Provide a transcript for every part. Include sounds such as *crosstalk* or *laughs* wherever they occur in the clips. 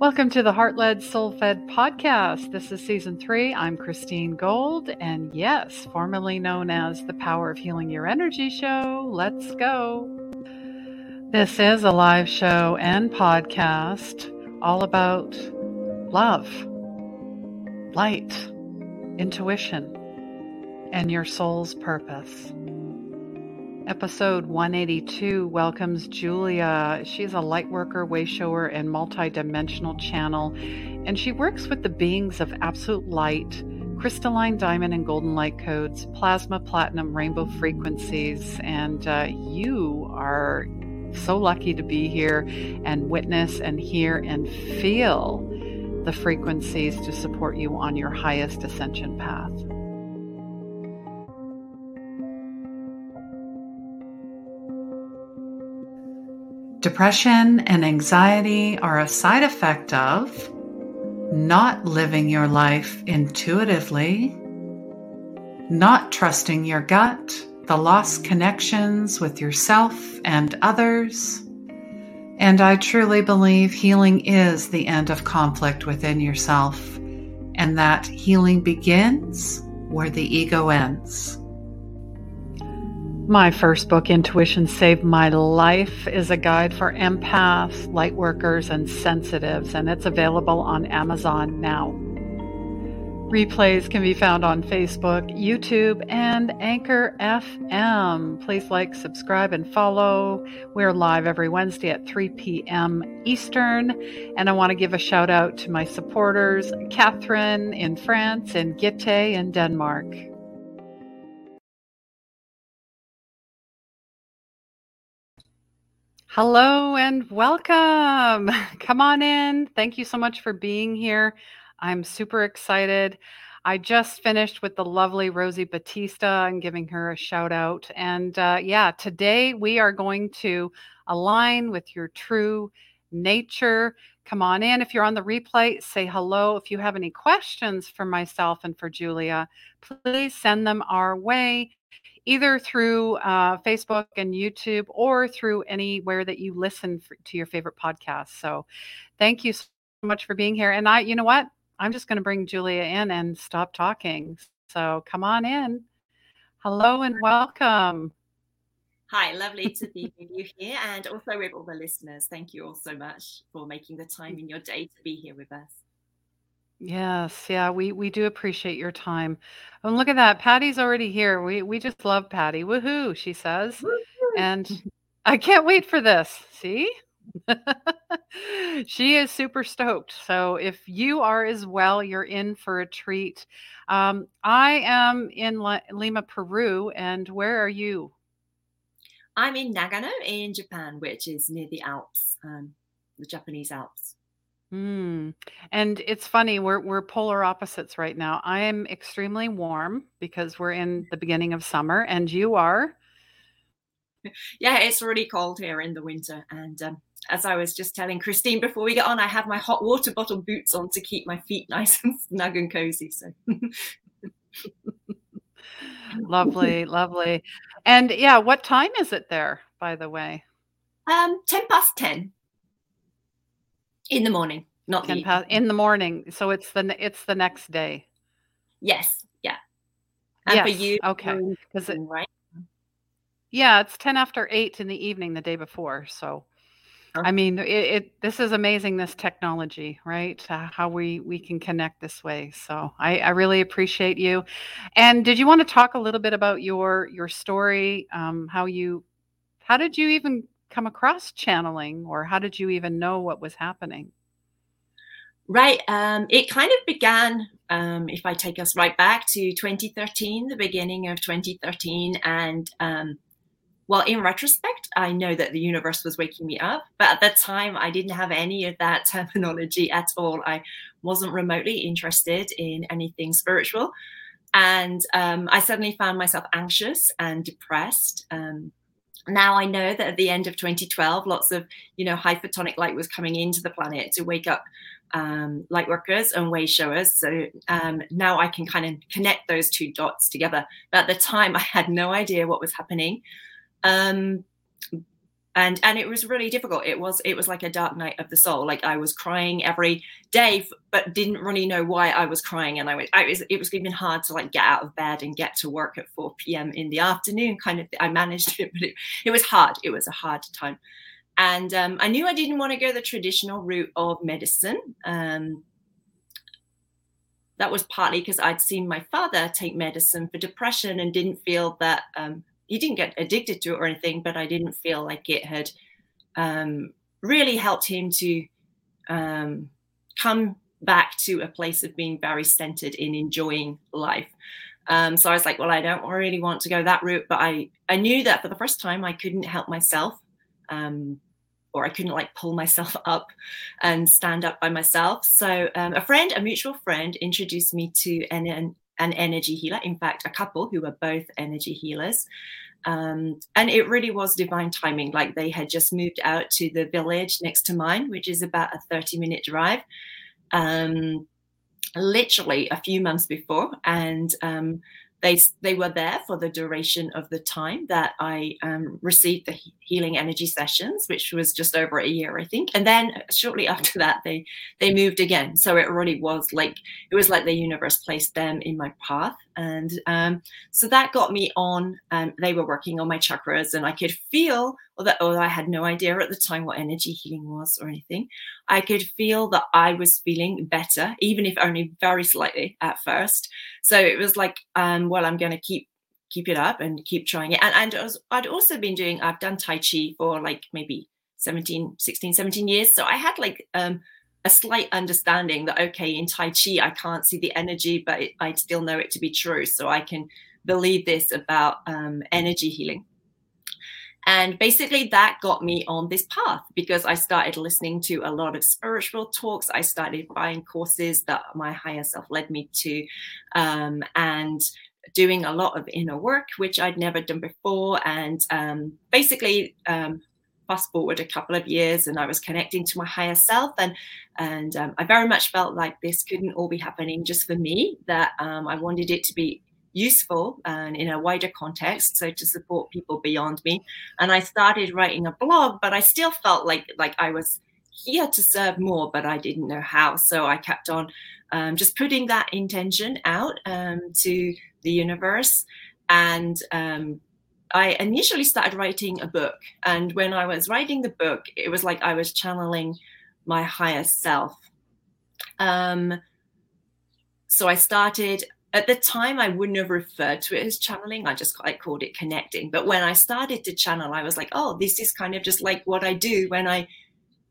Welcome to the Heart Led Soul Fed podcast. This is season three. I'm Christine Gold, and yes, formerly known as the Power of Healing Your Energy show. Let's go. This is a live show and podcast all about love, light, intuition, and your soul's purpose. Episode 182 welcomes Julia. She's a light worker, way shower, and multidimensional channel, and she works with the beings of absolute light, crystalline diamond and golden light codes, plasma, platinum, rainbow frequencies, and uh, you are so lucky to be here and witness and hear and feel the frequencies to support you on your highest ascension path. Depression and anxiety are a side effect of not living your life intuitively, not trusting your gut, the lost connections with yourself and others. And I truly believe healing is the end of conflict within yourself, and that healing begins where the ego ends. My first book, Intuition Saved My Life, is a guide for empaths, lightworkers, and sensitives, and it's available on Amazon now. Replays can be found on Facebook, YouTube, and Anchor FM. Please like, subscribe, and follow. We're live every Wednesday at 3 p.m. Eastern. And I want to give a shout out to my supporters, Catherine in France and Gitte in Denmark. Hello and welcome. *laughs* Come on in. Thank you so much for being here. I'm super excited. I just finished with the lovely Rosie Batista and giving her a shout out. And uh, yeah, today we are going to align with your true nature. Come on in. If you're on the replay, say hello. If you have any questions for myself and for Julia, please send them our way either through uh, Facebook and YouTube or through anywhere that you listen for, to your favorite podcast. So thank you so much for being here. And I, you know what? I'm just going to bring Julia in and stop talking. So come on in. Hello and welcome. Hi, lovely to be *laughs* with you here and also with all the listeners. Thank you all so much for making the time in your day to be here with us. Yes, yeah, we we do appreciate your time. And look at that, Patty's already here. We we just love Patty. Woohoo, she says. And I can't wait for this. See? *laughs* she is super stoked. So if you are as well, you're in for a treat. Um, I am in Lima, Peru, and where are you? I'm in Nagano in Japan, which is near the Alps, um, the Japanese Alps. Mm. And it's funny, we're we're polar opposites right now. I am extremely warm because we're in the beginning of summer, and you are. Yeah, it's really cold here in the winter. And um, as I was just telling Christine before we get on, I have my hot water bottle boots on to keep my feet *laughs* nice and snug and cozy. So lovely, lovely. And yeah, what time is it there, by the way? Um, 10 past 10 in the morning, not the past, in the morning. So it's the it's the next day. Yes. Yeah. And yes. for you, okay, because it right. Yeah, it's ten after eight in the evening the day before. So, I mean, it, it, this is amazing. This technology, right? Uh, how we we can connect this way. So, I, I really appreciate you. And did you want to talk a little bit about your your story? Um, how you, how did you even come across channeling or how did you even know what was happening? Right. Um, it kind of began, um, if I take us right back to 2013, the beginning of 2013. And um, well, in retrospect, I know that the universe was waking me up. But at that time, I didn't have any of that *laughs* terminology at all. I wasn't remotely interested in anything spiritual. And um, I suddenly found myself anxious and depressed. Um, now I know that at the end of 2012, lots of you know high photonic light was coming into the planet to wake up um, light workers and way showers. So um, now I can kind of connect those two dots together. But at the time, I had no idea what was happening. Um, and and it was really difficult. It was it was like a dark night of the soul. Like i was crying every day but didn't really know why i was crying. And i, was, I was it was even hard to like get out of bed and get to work at 4 p.m in the afternoon kind of i managed it *laughs* but it, it was hard. It was a hard time. And um, i knew i didn't want to go the traditional route of medicine um, that was partly because I'd seen my father take medicine for depression and didn't feel that um, he didn't get addicted to it or anything, but I didn't feel like it had um, really helped him to um, come back to a place of being very centered in enjoying life. Um, so I was like, well, I don't really want to go that route, but I I knew that for the first time I couldn't help myself, um, or I couldn't like pull myself *laughs* up and stand up by myself. So um, a friend, a mutual friend, introduced me to an, an an energy healer. In fact, a couple who were both energy healers. Um, and it really was divine timing. Like they had just moved out to the village next to mine, which is about a 30 minute drive, um, literally a few months before. And um, they they were there for the duration of the time that I um, received the healing energy sessions, which was just over a year, I think. And then shortly after that, they they moved again. So it really was like it was like the universe placed them in my path, and um, so that got me on. Um, they were working on my chakras, and I could feel although, I had no idea at the time what energy healing was or anything, I could feel that I was feeling better, even if only very slightly at first. So it was like, um, well, I'm going to keep keep it up and keep trying it. And, and was, I'd also been doing, I've done Tai Chi for like maybe 17, 16, 17 years. So I had like um, a slight understanding that, okay, in Tai Chi, I can't see the energy, but I still know it to be true. So I can believe this about um, energy healing. And basically, that got me on this path because I started listening to a lot of spiritual talks. I started buying courses that my higher self led me to, um, and doing a lot of inner work, which I'd never done before. And um, basically, um, fast forward a couple of years, and I was connecting to my higher self, and and um, I very much felt like this couldn't all be happening just for me. That um, I wanted it to be useful and in a wider context so to support people beyond me and i started writing a blog but i still felt like like i was here to serve more but i didn't know how so i kept on um, just putting that intention out um, to the universe and um, i initially started writing a book and when i was writing the book it was like i was channeling my higher self. Um, so i started at the time i wouldn't have referred to it as channeling i just i called it connecting. But when i started to channel i was like oh this is kind of just like what i do when i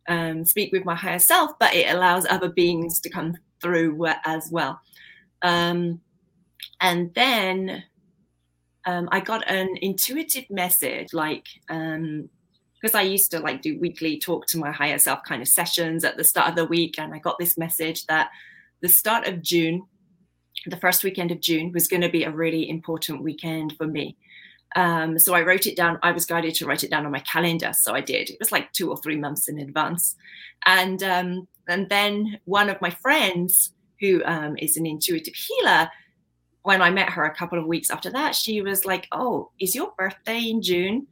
um, speak with my higher self but it allows other beings to come through as well. Um, and then um, i got an intuitive message like because um, I used to like do weekly talk to my higher self kind of sessions at the start of the week, and I got this message that the start of June the first weekend of June was going to be a really important weekend for me. Um, so I wrote it down. I was guided to write it down on my calendar, so I did. It was like two or three months in advance, and um, and then one of my friends, who um, is an intuitive healer, when I met her a couple of weeks after that, she was like, "Oh, is your birthday in June?"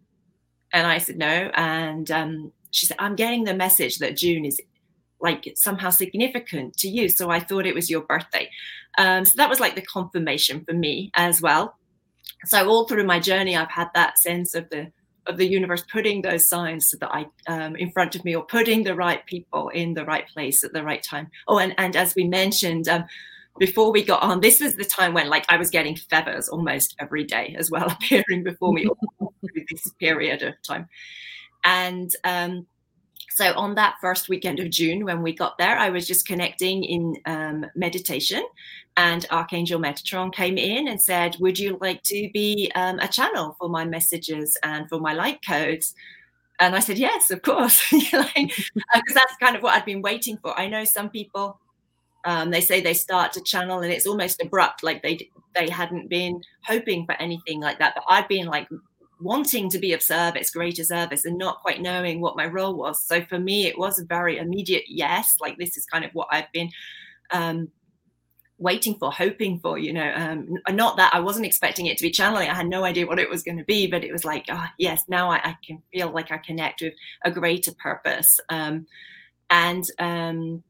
And I said no, and um, she said, "I'm getting the message that June is like somehow significant to you. So I thought it was your birthday. Um, so that was like the confirmation for me as well. So all through my journey, I've had that sense of the of the universe putting those signs so that I um, in front of me, or putting the right people in the right place at the right time. Oh, and and as we mentioned. Um, before we got on, this was the time when like I was getting feathers almost every day as well *laughs* appearing before me through this period of time. And um, so on that first weekend of June, when we got there, I was just connecting in um, meditation, and Archangel Metatron came in and said, "Would you like to be um, a channel for my messages and for my light codes?" And I said, "Yes, of course," *laughs* because *laughs* that's kind of what I'd been waiting for. I know some people um, they say they start to channel and it's almost abrupt, like they they hadn't been hoping for anything like that. But I've been like wanting to be of service, greater service, and not quite knowing what my role was. So for me, it was a very immediate yes. Like this is kind of what I've been um, waiting for, hoping for, you know, um, not that I wasn't expecting it to be channeling. I had no idea what it was going to be, but it was like, oh, yes, now I, I, can feel like I connect with a greater purpose. Um, and um,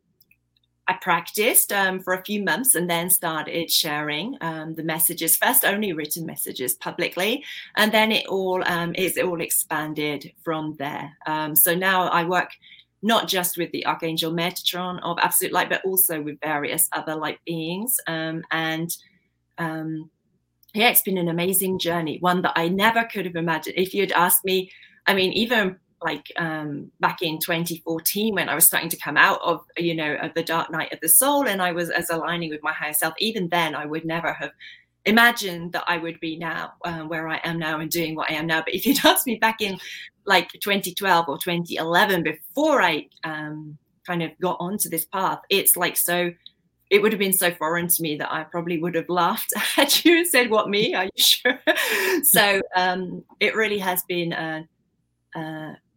I practiced um, for a few months and then started sharing um, the messages. First, only written messages publicly, and then it all um, is all expanded from there. Um, so now I work not just with the Archangel Metatron of Absolute Light, but also with various other light beings. Um, and um, yeah, it's been an amazing journey, one that I never could have imagined. If you'd asked me, I mean, even like um, back in 2014 when I was starting to come out of you know of the dark night of the soul and I was as aligning with my higher self. Even then, I would never have imagined that I would be now uh, where I am now and doing what I am now. But if you'd *laughs* asked me back in like 2012 or 2011 before I um, kind of got onto this path, it's like so it would have been so foreign to me that I probably would have laughed *laughs* at you and said, "What me? Are you *laughs* sure?" so um, it really has been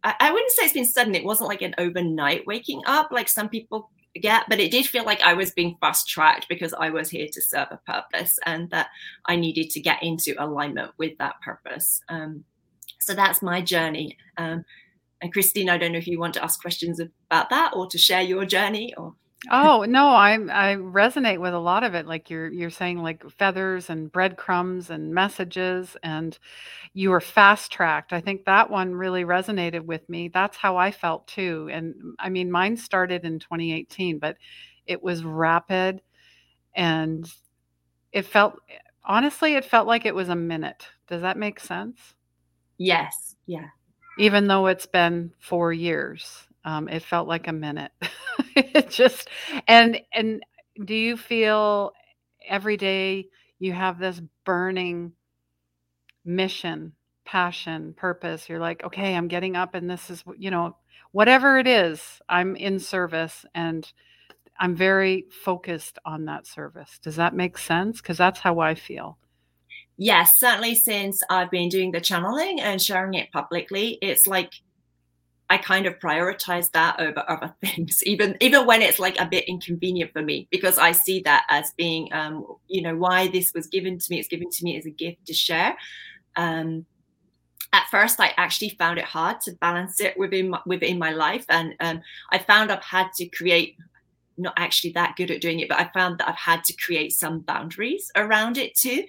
I, I wouldn't say it's been sudden. It wasn't like an overnight waking up like some people get, but it did feel like I was being fast tracked because I was here to serve a purpose and that I needed to get into alignment with that purpose. Um, so that's my journey. Um, and Christine, I don't know if you want to ask questions about that or to share your journey or. Oh no, I I resonate with a lot of it. Like you're you're saying, like feathers and breadcrumbs and messages, and you were fast tracked. I think that one really resonated with me. That's how I felt too. And mm, I mean, mine started in 2018, but it was rapid, and it felt eh, honestly, it felt like it was a minute. Does that make sense? Yes. Yeah. Even though it's been four years. Um, it felt like a minute. *laughs* it just and and do you feel every day you have this burning mission, passion, purpose? You're like, okay, I'm getting up, and this is you know whatever it is, I'm in service and. I'm very focused on that service. Does that make sense? Because that's how I feel. Yes, certainly since I've been doing the channeling and sharing it publicly, it's like I kind of prioritize that over other *laughs* things, even even when it's like a bit inconvenient for me, because I see that as being, um, you know, why this was given to me. It's given to me as a gift to share. Um, at first, I actually found it hard to balance it within my, within my life, and um, I found I've had to create. Not actually that good at doing it, but I found that I've had to create some boundaries around it too,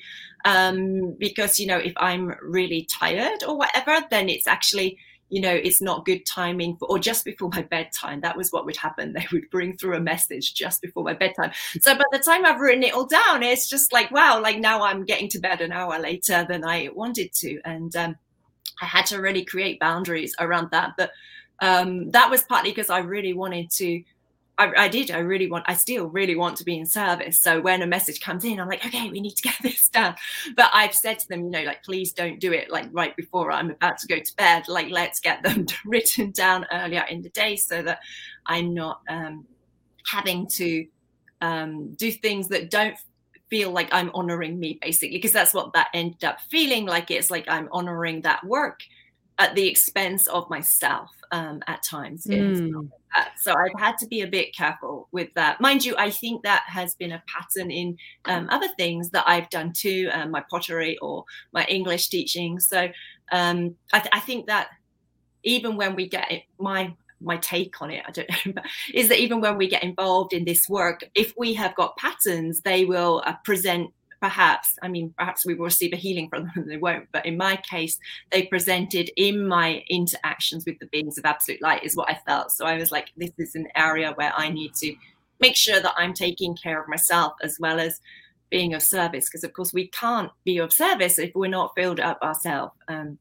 um, because you know if I'm really tired or whatever, then it's actually you know, it's not good timing for, or just before my bedtime. That was what would happen. *laughs* They would bring through a message just before my bedtime. So by the time I've written it all down, it's just like, wow, like now I'm getting to bed an hour later than I wanted to. And um, I had to really create boundaries around that. But um, that was partly because I really wanted to I, I, did. I really want. I still really want to be in service. So when a message comes in, I'm like, okay, we need to get *laughs* this done. But I've said to them, you know, like, please don't do it like right before I'm about to go to bed. Like, let's get them *laughs* written down earlier in the day so that I'm not um, having to um, do things that don't feel like I'm honoring me, basically, because that's what that ended up feeling like. It's like I'm honoring that work at the expense of myself um, at times. Mm. So I've had to be a bit careful with that. Mind you, I think that has been a pattern in um, other things that I've done too, um, my pottery or my English teaching. So um, I, th- I, think that even when we get it, my my take on it, I don't *laughs* know, is that even when we get involved in this work, if we have got patterns, they will uh, present perhaps, I mean, perhaps we will receive a healing from them and *laughs* they won't. But in my case, they presented in my interactions with the beings of absolute light, is what I felt. So I was like, this is an area where I need to make sure that I'm taking care of myself as well as being of service. Because, of course, we can't be of service if we're not filled up ourselves. Um,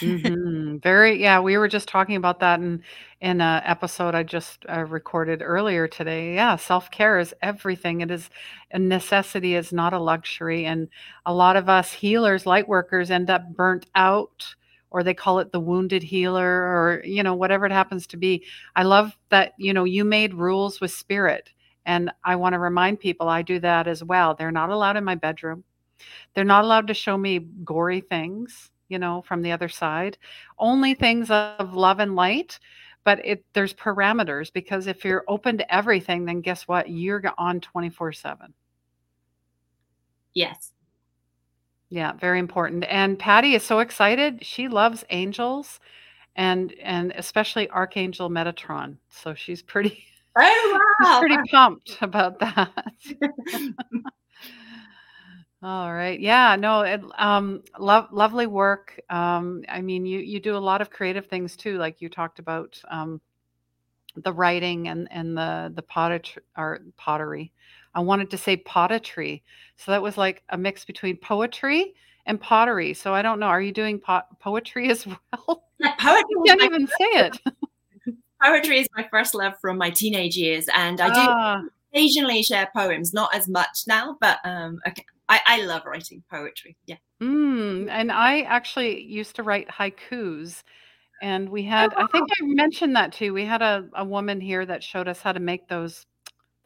mm-hmm. Very, yeah. We were just talking about that in in an episode I just uh, recorded earlier today. Yeah, self care is everything. It is a necessity. Is not a luxury. And a lot of us healers, light workers, end up burnt out, or they call it the wounded healer, or you know whatever it happens to be. I love that you know you made rules with spirit, and I want to remind people I do that as well. They're not allowed in my bedroom. They're not allowed to show me gory things you know, from the other side. Only things of love and light, but it there's parameters because if you're open to everything, then guess what? You're on 24/7. Yes. Yeah, very important. And Patty is so excited. She loves angels and and especially Archangel Metatron. So she's pretty *laughs* Oh wow. pretty pumped about that. *laughs* All right. Yeah, no, it, um, love, lovely work. Um, I mean, you you do a lot of creative things too, like you talked about um, the writing and and the the pottery or pottery. I wanted to say pottery, so that was like a mix between poetry and pottery. So I don't know. Are you doing pot- poetry *laughs* as well? Yeah, *laughs* poetry. You can't even say it. poetry is my first love from my teenage years, and I do Ah, occasionally share poems. Not as much now, but um, okay. I, I love writing poetry. Yeah. mm, and I actually used to write haikus. And we had, I think I mentioned that too. We had a, a woman here that showed us how to make those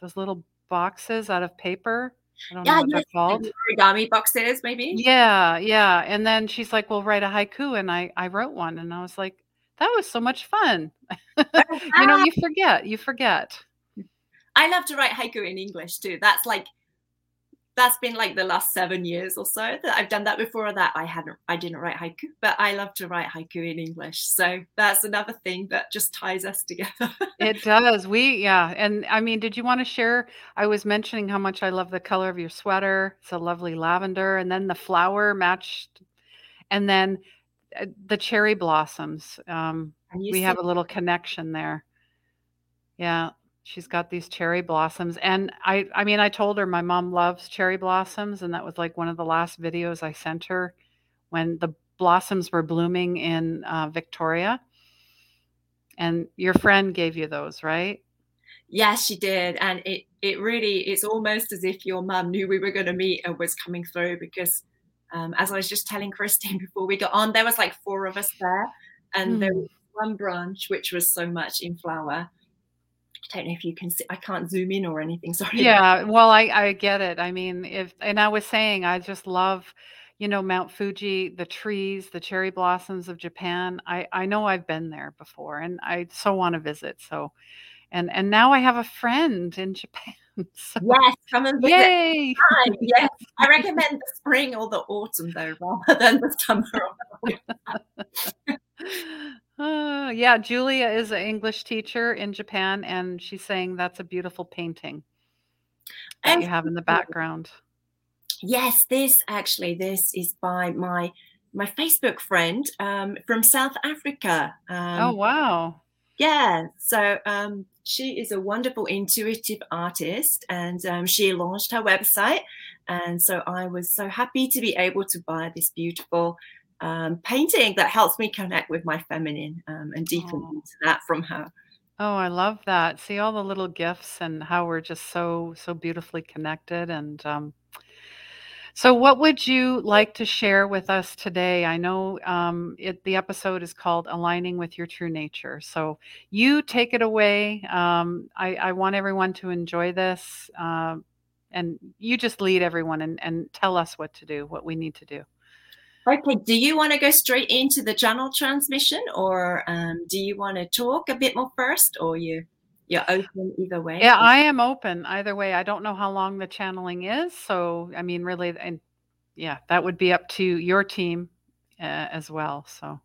those little boxes out of paper. I don't know Yeah, what they're called. origami boxes, maybe. Yeah, yeah. And then she's like, "Well, write a haiku," and I I wrote one, and I was like, "That was so much fun." *laughs* You know, you forget, you forget. I love to write haiku in English too. That's like that's been like the last seven years or so that I've done that. Before that, I hadn't, I didn't write haiku, but I love to write haiku in English. So that's another thing that just ties us together. *laughs* It does. We, yeah. And I mean, did you want to share? I was mentioning how much I love the color of your sweater. It's a lovely lavender, and then the flower matched, and then uh, the cherry blossoms. Um, we have a little connection there. Yeah, she's got these cherry blossoms, and I, I mean, I told her my mom loves cherry blossoms, and that was like one of the last videos I sent her when the blossoms were blooming in uh, Victoria. And your friend gave you those, right? yes, she did, and it it really it's almost as if your mum knew we were going to meet and was coming through because. Um, as I was just telling Christine *laughs* before we got on, there was like four of us there, and there Mm. was one branch which was so much in flower. I don't know if you can see. I can't zoom in or anything. *laughs* Sorry. Yeah, well, I I get it. I mean, if and I was saying I just love, you know, Mount Fuji, the trees, the cherry blossoms of Japan. I I know I've been there before and I so want to visit. So, and and now I have a friend in Japan. *laughs* So, Yes, come and visit. yay. *laughs* Yes, I recommend the spring or the autumn though, rather than the summer. Uh, yeah, Julia is an English teacher in Japan and she's saying that's a beautiful painting that you have in the background. Yes, this actually, this is by my my Facebook friend um, from South Africa. Um, Oh, wow. Yeah, so um, she is a wonderful intuitive artist, and um, she launched her website. And so I was so happy to be able to buy this beautiful um, painting that helps me connect with my feminine um, and deepen Aw. into that from her. Oh, I love that. See all the little gifts and how we're just so so beautifully connected. And um, so, what would you like to share with us today? I know um, it, the episode is called "Aligning with Your True Nature." So, you take it away. Um, I, I want everyone to enjoy this, uh, and you just lead everyone and, and tell us what to do, what we need to do. Okay, do you want to go straight into the channel transmission, or um, do you want to talk a bit more first, or you you're open either way? Yeah, I am open either way. I don't know how long the channeling is, so I mean, really, and yeah, that would be up to your team uh, as well. So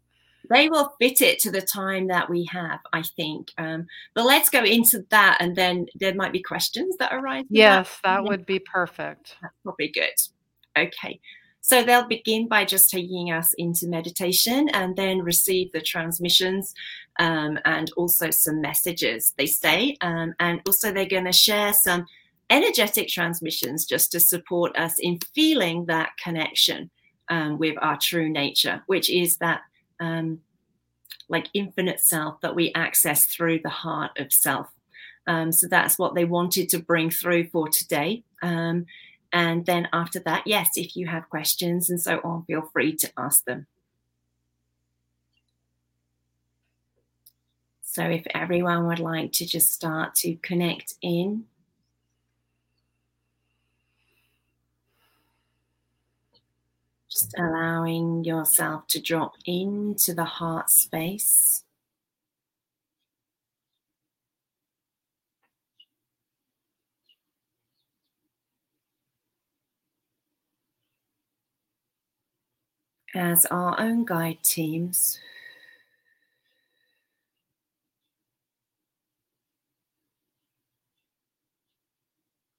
they will fit it to the time that we have, I think. Um, but let's go into that, and then there might be questions that arise. from that. yes, that *laughs* would be perfect. That's probably good. Okay. So they'll begin by just taking us into meditation and then receive the transmissions um, and also some messages, they say. Um, and also, they're going to share some energetic transmissions just to support us in feeling that connection um, with our true nature, which is that um, like infinite self that we access through the heart of self. Um, so that's what they wanted to bring through for today. Um, and then after that, yes, if you have questions and so on, feel free to ask them. So if everyone would like to just start to connect in. Just allowing yourself to drop into the heart space. As our own guide teams.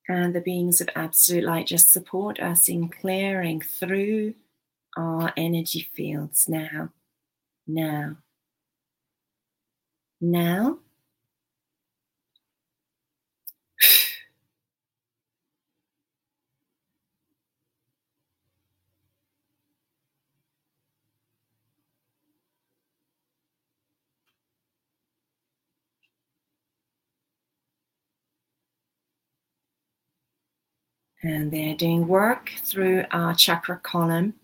And the beings of absolute light just support us in clearing through our energy fields now, now, now. And they're doing work through our chakra column.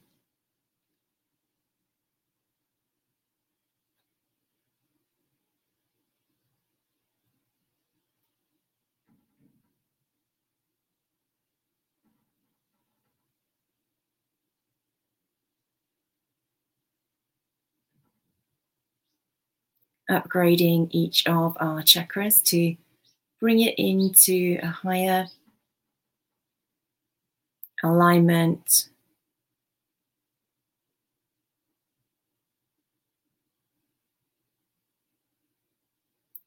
upgrading each of our chakras to bring it into a higher alignment.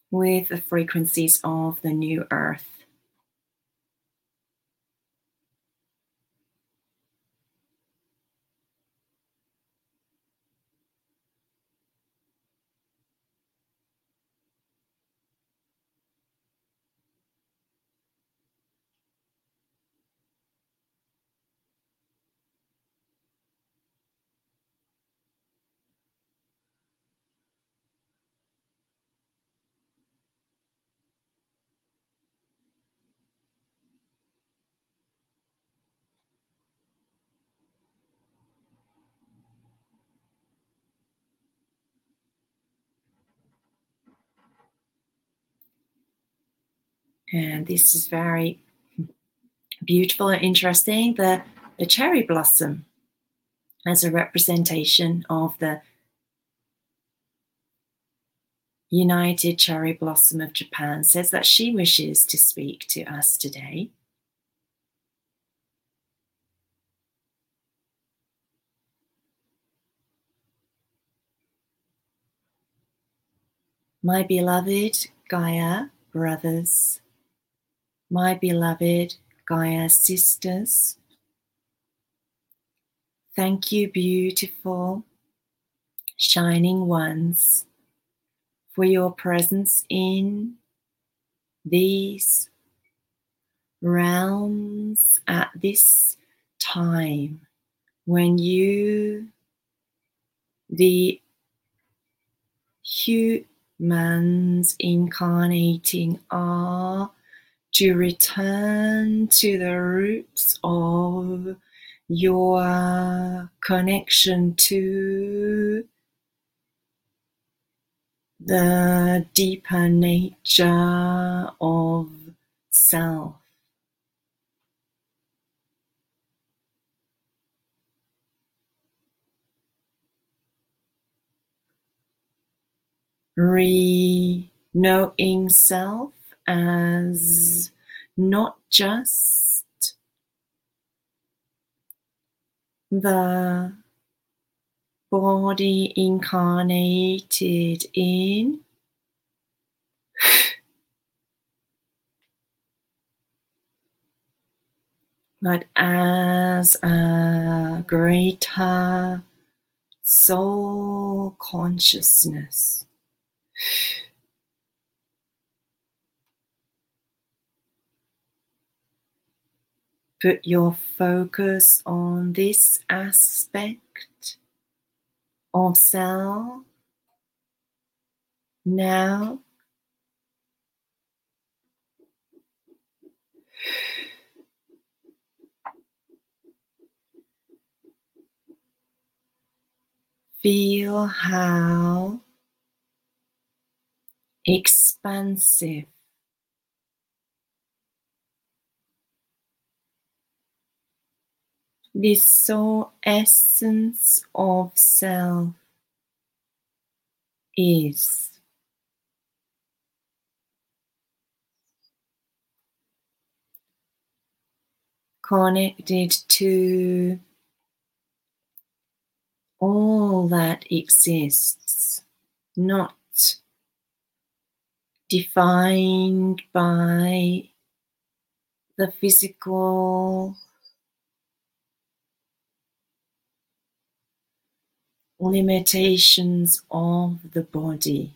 With the frequencies of the new earth. And this is very beautiful and interesting. The, the cherry blossom as a representation of the United Cherry Blossom of Japan says that she wishes to speak to us today. My beloved Gaia brothers, my beloved Gaia sisters. Thank you, beautiful, shining ones, for your presence in these realms at this time when you, the humans incarnating, are to return to the roots of your connection to the deeper nature of self. Re knowing self as not just the body incarnated in *laughs* but as a greater soul consciousness. Put your focus on this aspect of self now. Feel how expansive the soul essence of self is. Connected to all that exists, not defined by the physical limitations of the body.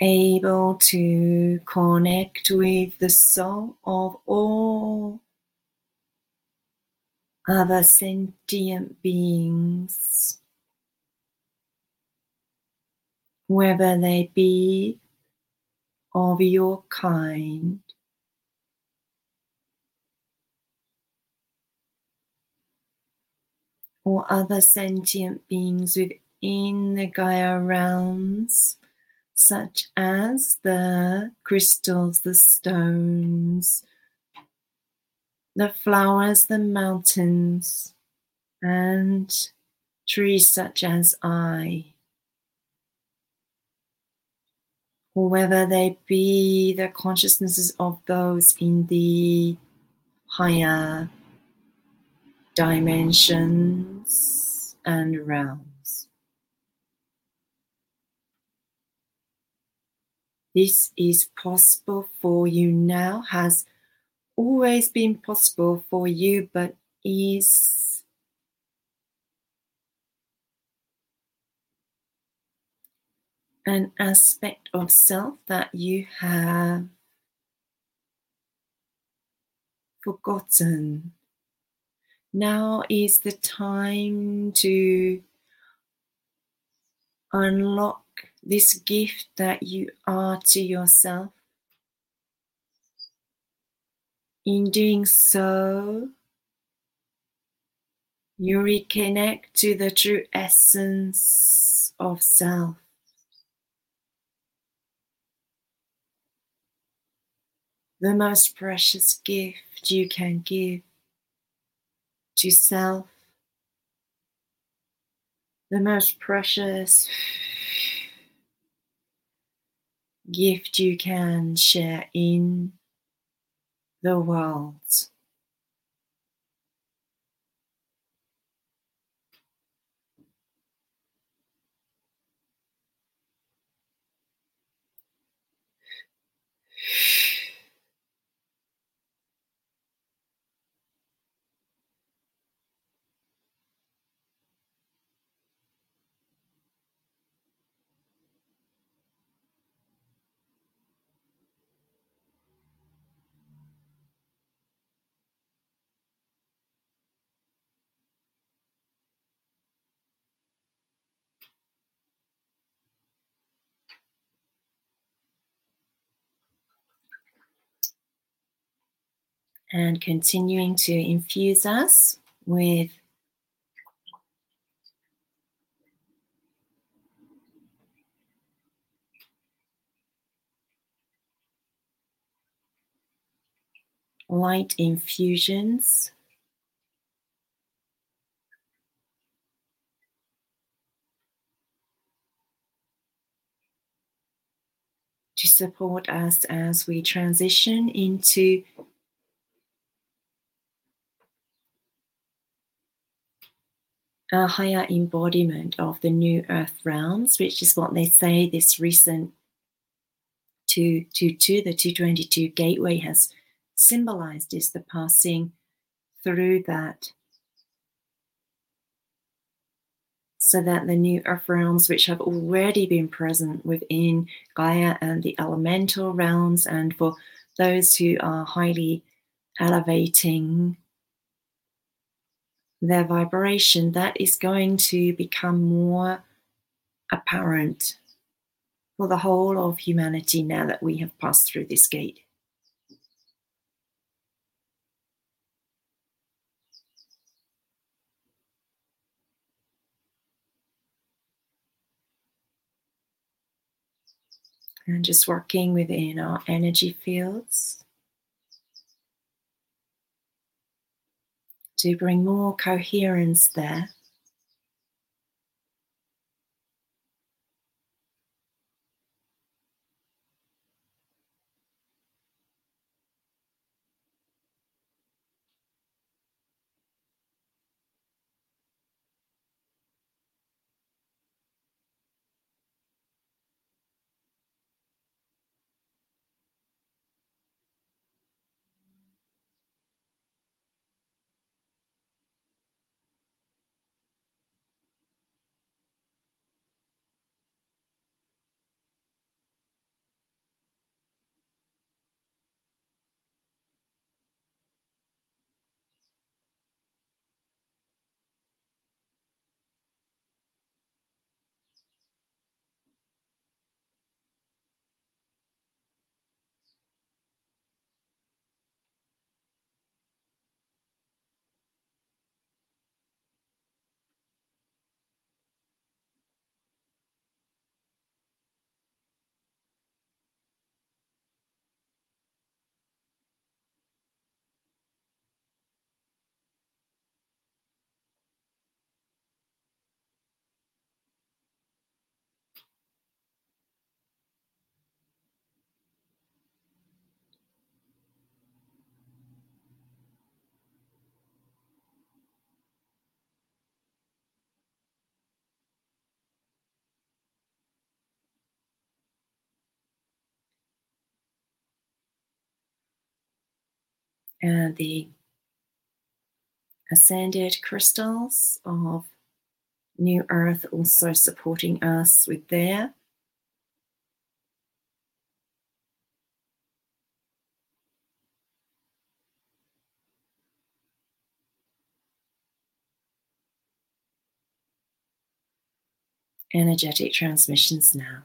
able to connect with the soul of all other sentient beings, whether they be of your kind. Or other sentient beings within the Gaia realms such as the crystals, the stones, the flowers, the mountains, and trees such as I, or whether they be the consciousnesses of those in the higher dimensions and realms. This is possible for you now, has always been possible for you, but is an aspect of self that you have forgotten. Now is the time to unlock this gift that you are to yourself. In doing so, you reconnect to the true essence of self. The most precious gift you can give to self, the most precious gift you can share in the world. And continuing to infuse us with light infusions. To support us as we transition into a higher embodiment of the new earth realms, which is what they say this recent 222, the 222 gateway has symbolized is the passing through that. So that the new earth realms, which have already been present within Gaia and the elemental realms, and for those who are highly elevating their vibration, that is going to become more apparent for the whole of humanity now that we have passed through this gate. And just working within our energy fields. To bring more coherence there. And the ascended crystals of New Earth also supporting us with their energetic transmissions now.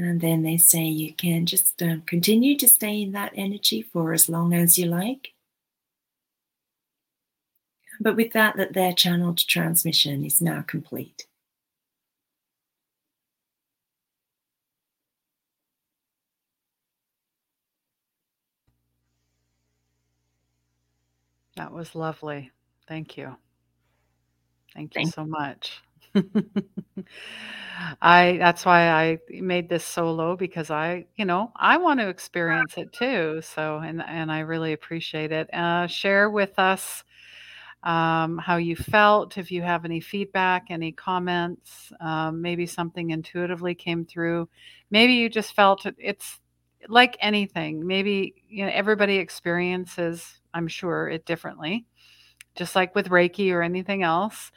And then they say you can just um, continue to stay in that energy for as long as you like. But with that, that their channeled transmission is now complete. That was lovely. Thank you. Thank you Thank so much. I that's why I made this solo because I, you know, I want to experience it too. So and and I really appreciate it. Uh, share with us um, how you felt, if you have any feedback, any comments, um, maybe something intuitively came through. Maybe you just felt it, it's like anything. Maybe you know everybody experiences, I'm sure, it differently, just like with Reiki or anything else.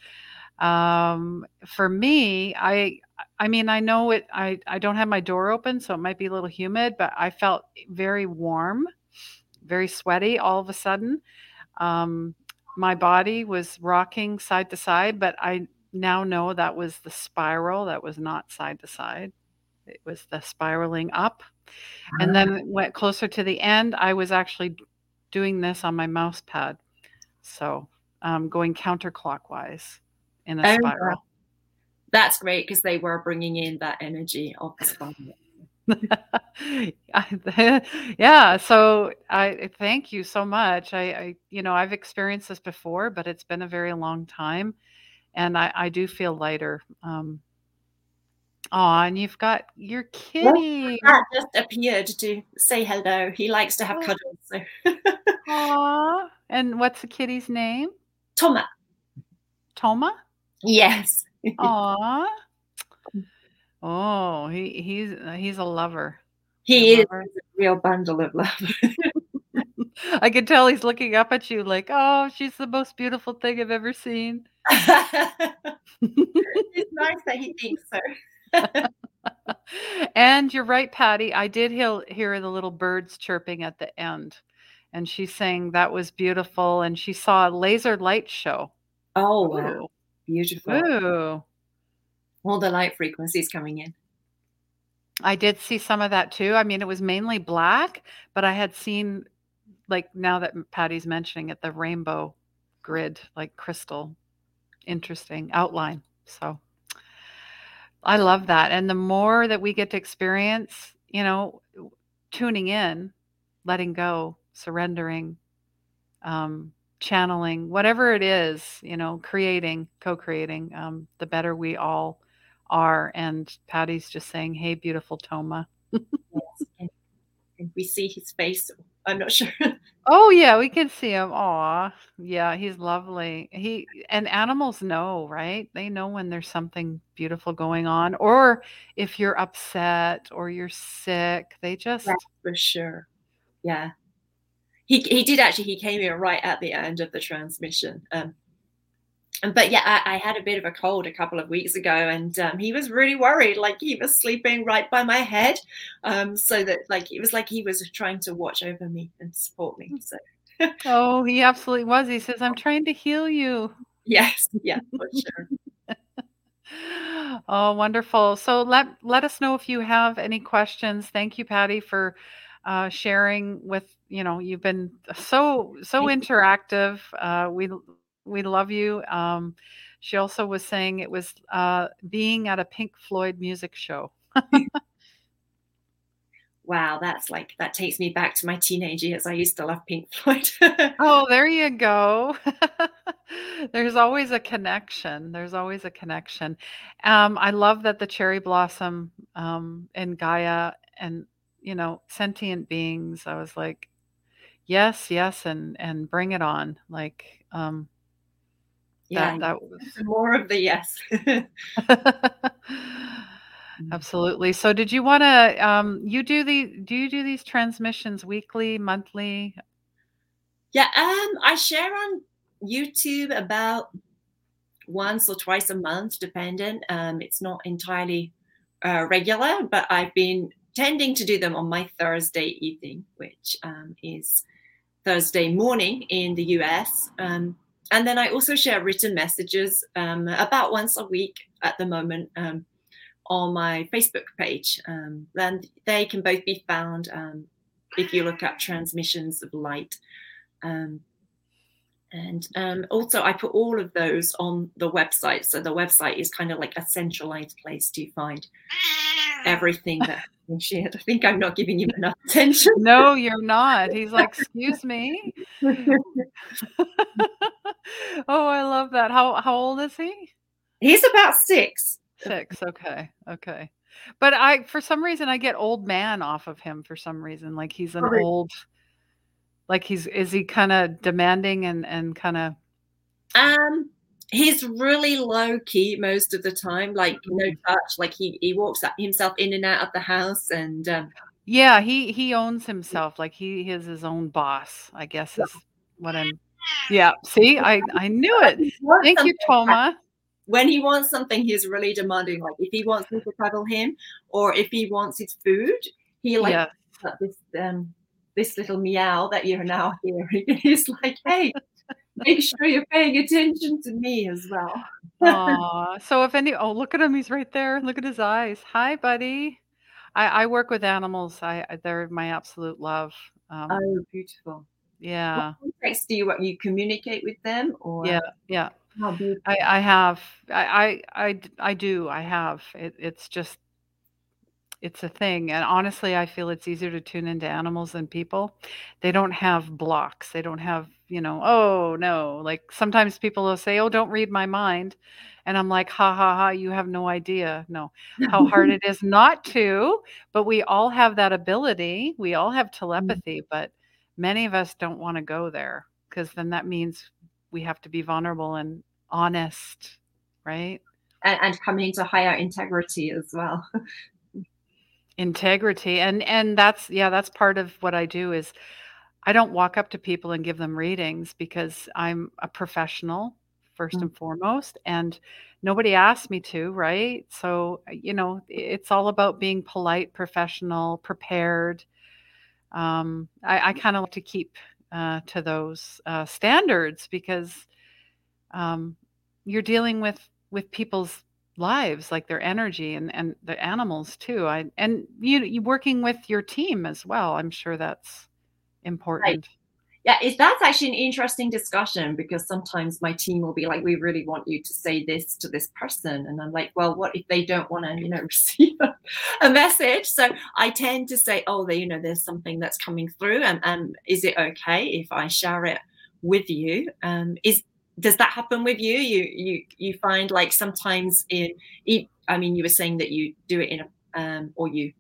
Um, for me, I I mean, I know it I I don't have my door open, so it might be a little humid, but I felt very warm, very sweaty all of a sudden. Um, my body was rocking side to side, but I now know that was the spiral, that was not side to side. It was the spiraling up. And then went closer to the end, I was actually doing this on my mouse pad. So, um, going counterclockwise in a oh, spiral. That's great because they were bringing in that energy of the spiral. *laughs* yeah so i thank you so much I, I, you know i've experienced this before but it's been a very long time and i i do feel lighter um oh and you've got your kitty that just appeared to say hello he likes to have oh. cuddles so Aww. and what's the kitty's name toma toma Yes. *laughs* Aw. Oh, he he's uh, he's a lover. He is a real bundle of love. *laughs* *laughs* I can tell he's looking up at you like, "Oh, she's the most beautiful thing I've ever seen." it's nice that he thinks so. and you're right, Patty. I did hear, hear the little birds chirping at the end. And she's saying that was beautiful. And she saw a laser light show. Oh, wow. Beautiful. Ooh. All the light frequencies coming in. I did see some of that too. I mean, it was mainly black, but I had seen, like, now that Patty's mentioning it, the rainbow grid, like crystal. Interesting outline. So I love that. And the more that we get to experience, you know, tuning in, letting go, surrendering, um, channeling, whatever it is, you know, creating, co creating, um, the better we all are. And Patty's just saying, Hey, beautiful Toma. yes. And, we see his face. I'm not *laughs* sure. oh yeah, we can see him. Aw. Yeah, he's lovely. He and animals know, right? They know when there's something beautiful going on. Or if you're upset or you're sick. They just That's for sure. Yeah. He he did actually he came in right at the end of the transmission. Um but yeah, I, I, had a bit of a cold a couple of weeks ago, and um, he was really worried. Like he was sleeping right by my head, um, so that like it was like he was trying to watch over me and support me. So. *laughs* oh, he absolutely was. He says, "I'm trying to heal you." Yes, yeah, for sure. *laughs* oh, wonderful. So let let us know if you have any questions. Thank you, Patty, for uh, sharing with you know you've been so so interactive. Uh, we we love you. Um, she also was saying it was uh, being at a Pink Floyd music show. *laughs* *laughs* wow, that's like that takes me back to my teenage years. I used to love Pink Floyd. *laughs* oh, there you go. There's always a connection. There's always a connection. Um, I love that the cherry blossom um, and Gaia and you know sentient beings. I was like, yes, yes, and and bring it on. Like um, yeah, that, that *laughs* was more of the yes. *laughs* Absolutely. So, did you want to? Um, you do the? Do you do these transmissions weekly, monthly? Yeah, um, I share on YouTube about once or twice a month, dependent. Um, it's not entirely uh, regular, but I've been tending to do them on my Thursday evening, which um, is Thursday morning in the US. Um, and then I also share written messages um, about once a week at the moment um, on my Facebook page. Um, and they can both be found um, if you look up transmissions of light. And um, also, I put all of those on the website. So the website is kind of like a centralized place to find everything that shared. I think I'm not giving him enough attention. No, you're not. He's like, excuse me. *laughs* oh, I love that. How how old is he? He's about six. Six. Okay. Okay. But I, for some reason, I get old man off of him. For some reason, like he's an old like he's is he kind of demanding and and kind of um he's really low key most of the time like no mm-hmm. touch like he he walks himself in and out of the house and um, yeah he he owns himself like he is his own boss i guess is what i'm yeah see *laughs* i i knew it thank you toma when he wants something he's really demanding like if he wants me to cuddle him or if he wants his food he like yeah. this um this little meow that you're now *laughs* hearing He's like, hey, make sure you're paying attention to me as well. Aww. So if any, oh, look at him. He's right there. Look at his eyes. Hi, buddy. I, I work with animals. I, they're my absolute love. Um, oh, beautiful. Yeah. What do you what you communicate with them or? Yeah, yeah. I, I have. I, I, I, I do. I have. It, it's just it's a thing. And honestly, I feel it's easier to tune into animals than people. They don't have blocks. They don't have, you know, oh no. Like sometimes people will say, oh, don't read my mind. And I'm like, ha ha ha, you have no idea. No, how hard *laughs* it is not to, but we all have that ability. We all have mm. telepathy, but many of us don't want to go there because then that means we have to be vulnerable and honest, right? and, and coming to higher integrity as well. *laughs* integrity and and that's yeah that's part of what i do is i don't walk up to people and give them readings because i'm a professional 1st mm-hmm. and foremost and nobody asked me to right so you know it's all about being polite professional prepared um, i, I kind of like to keep uh, to those uh, standards because um, you're dealing with with people's lives like their energy and and the animals too i and you you working with your team as well i'm sure that's important. Right. yeah it, that's actually an interesting discussion because sometimes my team will be like we really want you to say this to this person and i'm like well what if they don't want to you know *laughs* receive a, a message? So i tend to say oh they, you know there's something that's coming through and, and is it okay if i share it with you? Um, is does that happen with you? You you you find like sometimes in i mean you were saying that you do it in a um, or you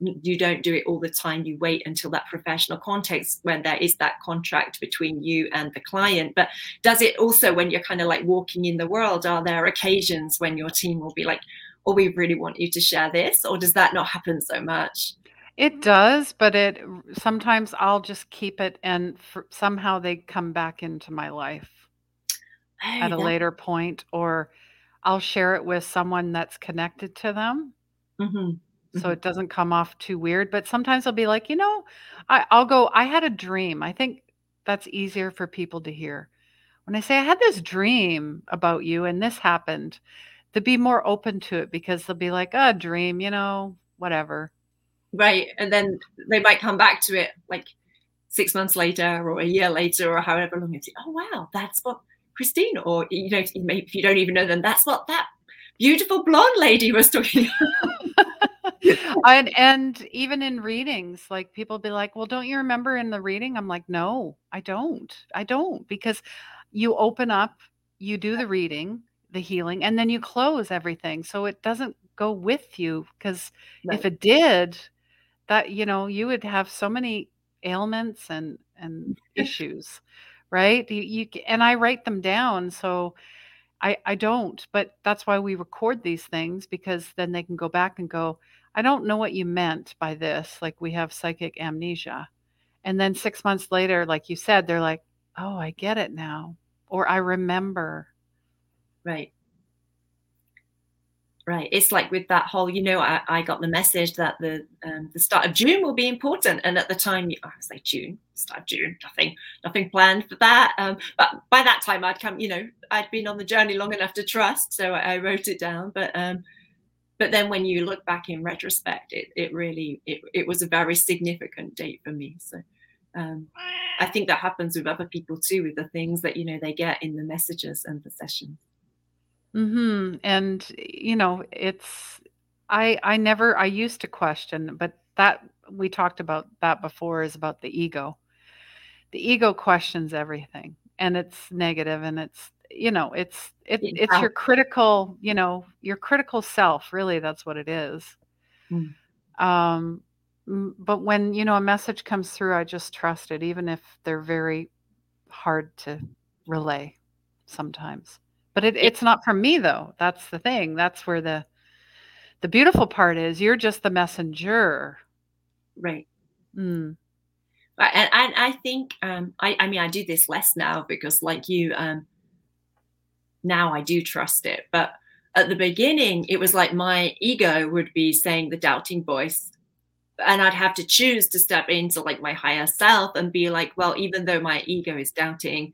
you don't do it all the time. You wait until that professional context when there is that contract between you and the client. But does it also when you're kind of like walking in the world are there occasions when your team will be like oh we really want you to share this or does that not happen so much? It does but it sometimes i'll just keep it and for, somehow they come back into my life at a later point, or I'll share it with someone that's connected to them. Mm-hmm. So mm-hmm. it doesn't come off too weird. But sometimes I'll be like, you know, I, I'll go, I had a dream. I think that's easier for people to hear. When I say I had this dream about you and this happened, to be more open to it because they'll be like, a oh, dream, you know, whatever. Right. And then they might come back to it like six months later or a year later or however long it's, oh, wow, that's what Christine, or you know, if you don't even know them, that's what that beautiful blonde lady was talking *laughs* *laughs* and and even in readings, like people be like, "Well, don't you remember in the reading?" I'm like, "No, I don't. I don't because you open up, you do the reading, the healing, and then you close everything. So it doesn't go with you because no. if it did, that you know, you would have so many ailments and and issues right? You, you and I write them down, so I I don't, but that's why we record these things because then they can go back and go, I don't know what you meant by this. Like we have psychic amnesia. And then 6 months later, like you said, they're like, "Oh, I get it now." Or I remember. Right right. It's like with that whole you know i, I got the message that the um, the start of june will be important. And at the time i was like june start of june nothing nothing planned for that. Um, but by that time i'd come you know i'd been on the journey long enough to trust. So i, I wrote it down. But um but then when you look back in retrospect it, it really it, it was a very significant date for me. So um, i think that happens with other people too with the things that you know they get in the messages and the sessions Mhm. And you know, it's I I never I used to question, but that we talked about that before is about the ego. The ego questions everything and it's negative and it's you know, it's it, it's your critical, you know, your critical self, really that's what it is. Mm. Um but when, you know, a message comes through, I just trust it even if they're very hard to relay sometimes. But it, it's not for me though. That's the thing. That's where the the beautiful part is. You're just the messenger. Right. Mm. And, and I think um, I, I mean I do this less now because like you um, now I do trust it. But at the beginning, it was like my ego would be saying the doubting voice, and I'd have to choose to step into like my higher self and be like, well, even though my ego is doubting,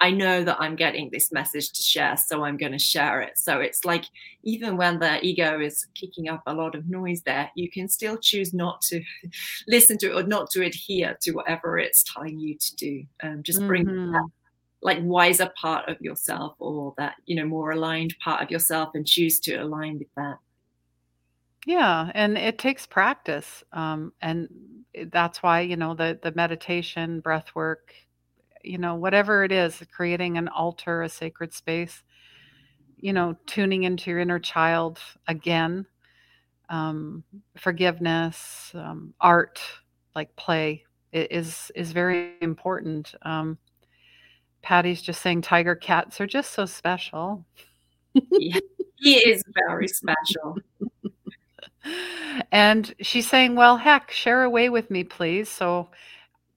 I know that I'm getting this message to share, so I'm going to share it. So it's like even when the ego is kicking up a lot of noise there, you can still choose not to *laughs* listen to it or not to adhere to whatever it's telling you to do. Um, just bring mm-hmm. that like wiser part of yourself or that you know more aligned part of yourself and choose to align with that. Yeah, and it takes practice, um, and that's why you know the the meditation, breath work you know, whatever it is, creating an altar, a sacred space, you know, tuning into your inner child again, um, forgiveness, um, art, like play is is very important. Um, Patty's just saying tiger cats are just so special. yeah, *laughs* he is very special. and she's saying, Well, heck, share away with me, please. So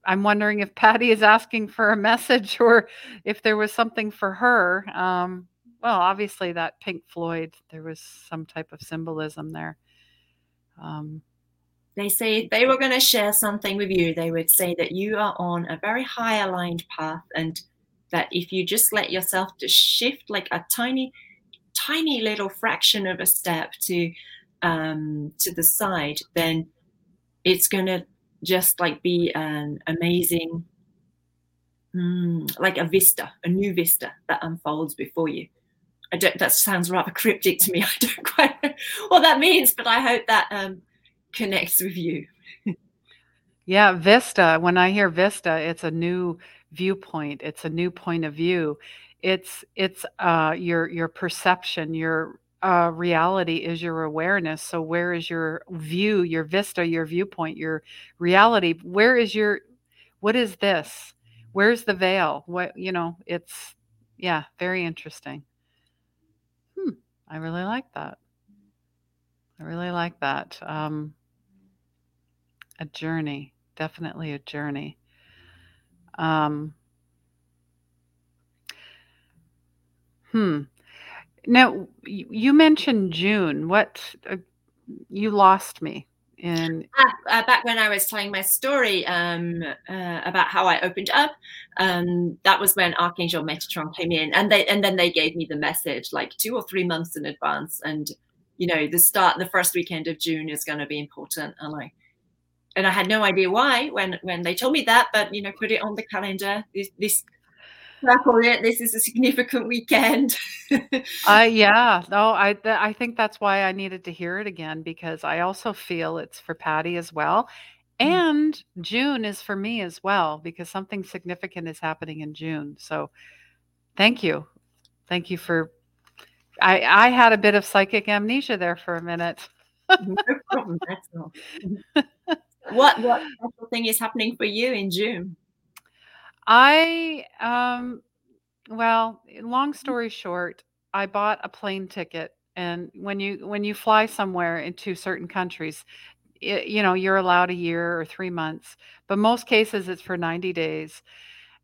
I'm wondering if Patty is asking for a message *laughs* or if there was something for her. Um, well, obviously, that Pink Floyd, there was some type of symbolism there. Um, they say they were going to share something with you. They would say that you are on a very high aligned path and that if you just let yourself to shift like a tiny, tiny little fraction of a step to um, to the side, then it's going to just like be an amazing, mm, like a vista, a new vista that unfolds before you. I don't. That sounds rather *laughs* cryptic to me. I don't quite know what that means, but I hope that um, connects with you. yeah, vista. When I hear vista, it's a new viewpoint. It's a new point of view. It's it's uh, your your perception, your uh, reality is your awareness. So where is your view, your vista, your viewpoint, your reality? Where is your what is this? Where's the veil? What you know, it's yeah, very interesting. Hmm, I really like that. I really like that. Um, a journey, definitely a journey. Um, hmm. Now, you mentioned June. What uh, you lost me in uh, uh, back when I was telling my story um, uh, about how I opened up. Um, that was when Archangel Metatron came in, and they and then they gave me the message like two or three months in advance. And you know, the start, the first weekend of June is going to be important. And I and I had no idea why when when they told me that, but you know, put it on the calendar. This, this it. This is a significant weekend. *laughs* uh, yeah, no, I th- I think that's why I needed to hear it again because I also feel it's for Patty as well, mm. and June is for me as well because something significant is happening in June. So, thank you, thank you for. I I had a bit of psychic amnesia there for a minute. *laughs* no problem. That's all. *laughs* what what special thing is happening for you in June? I um well, long story short, I bought a plane ticket and when you when you fly somewhere into certain countries, it, you know, you're allowed a year or 3 months, but most cases it's for 90 days.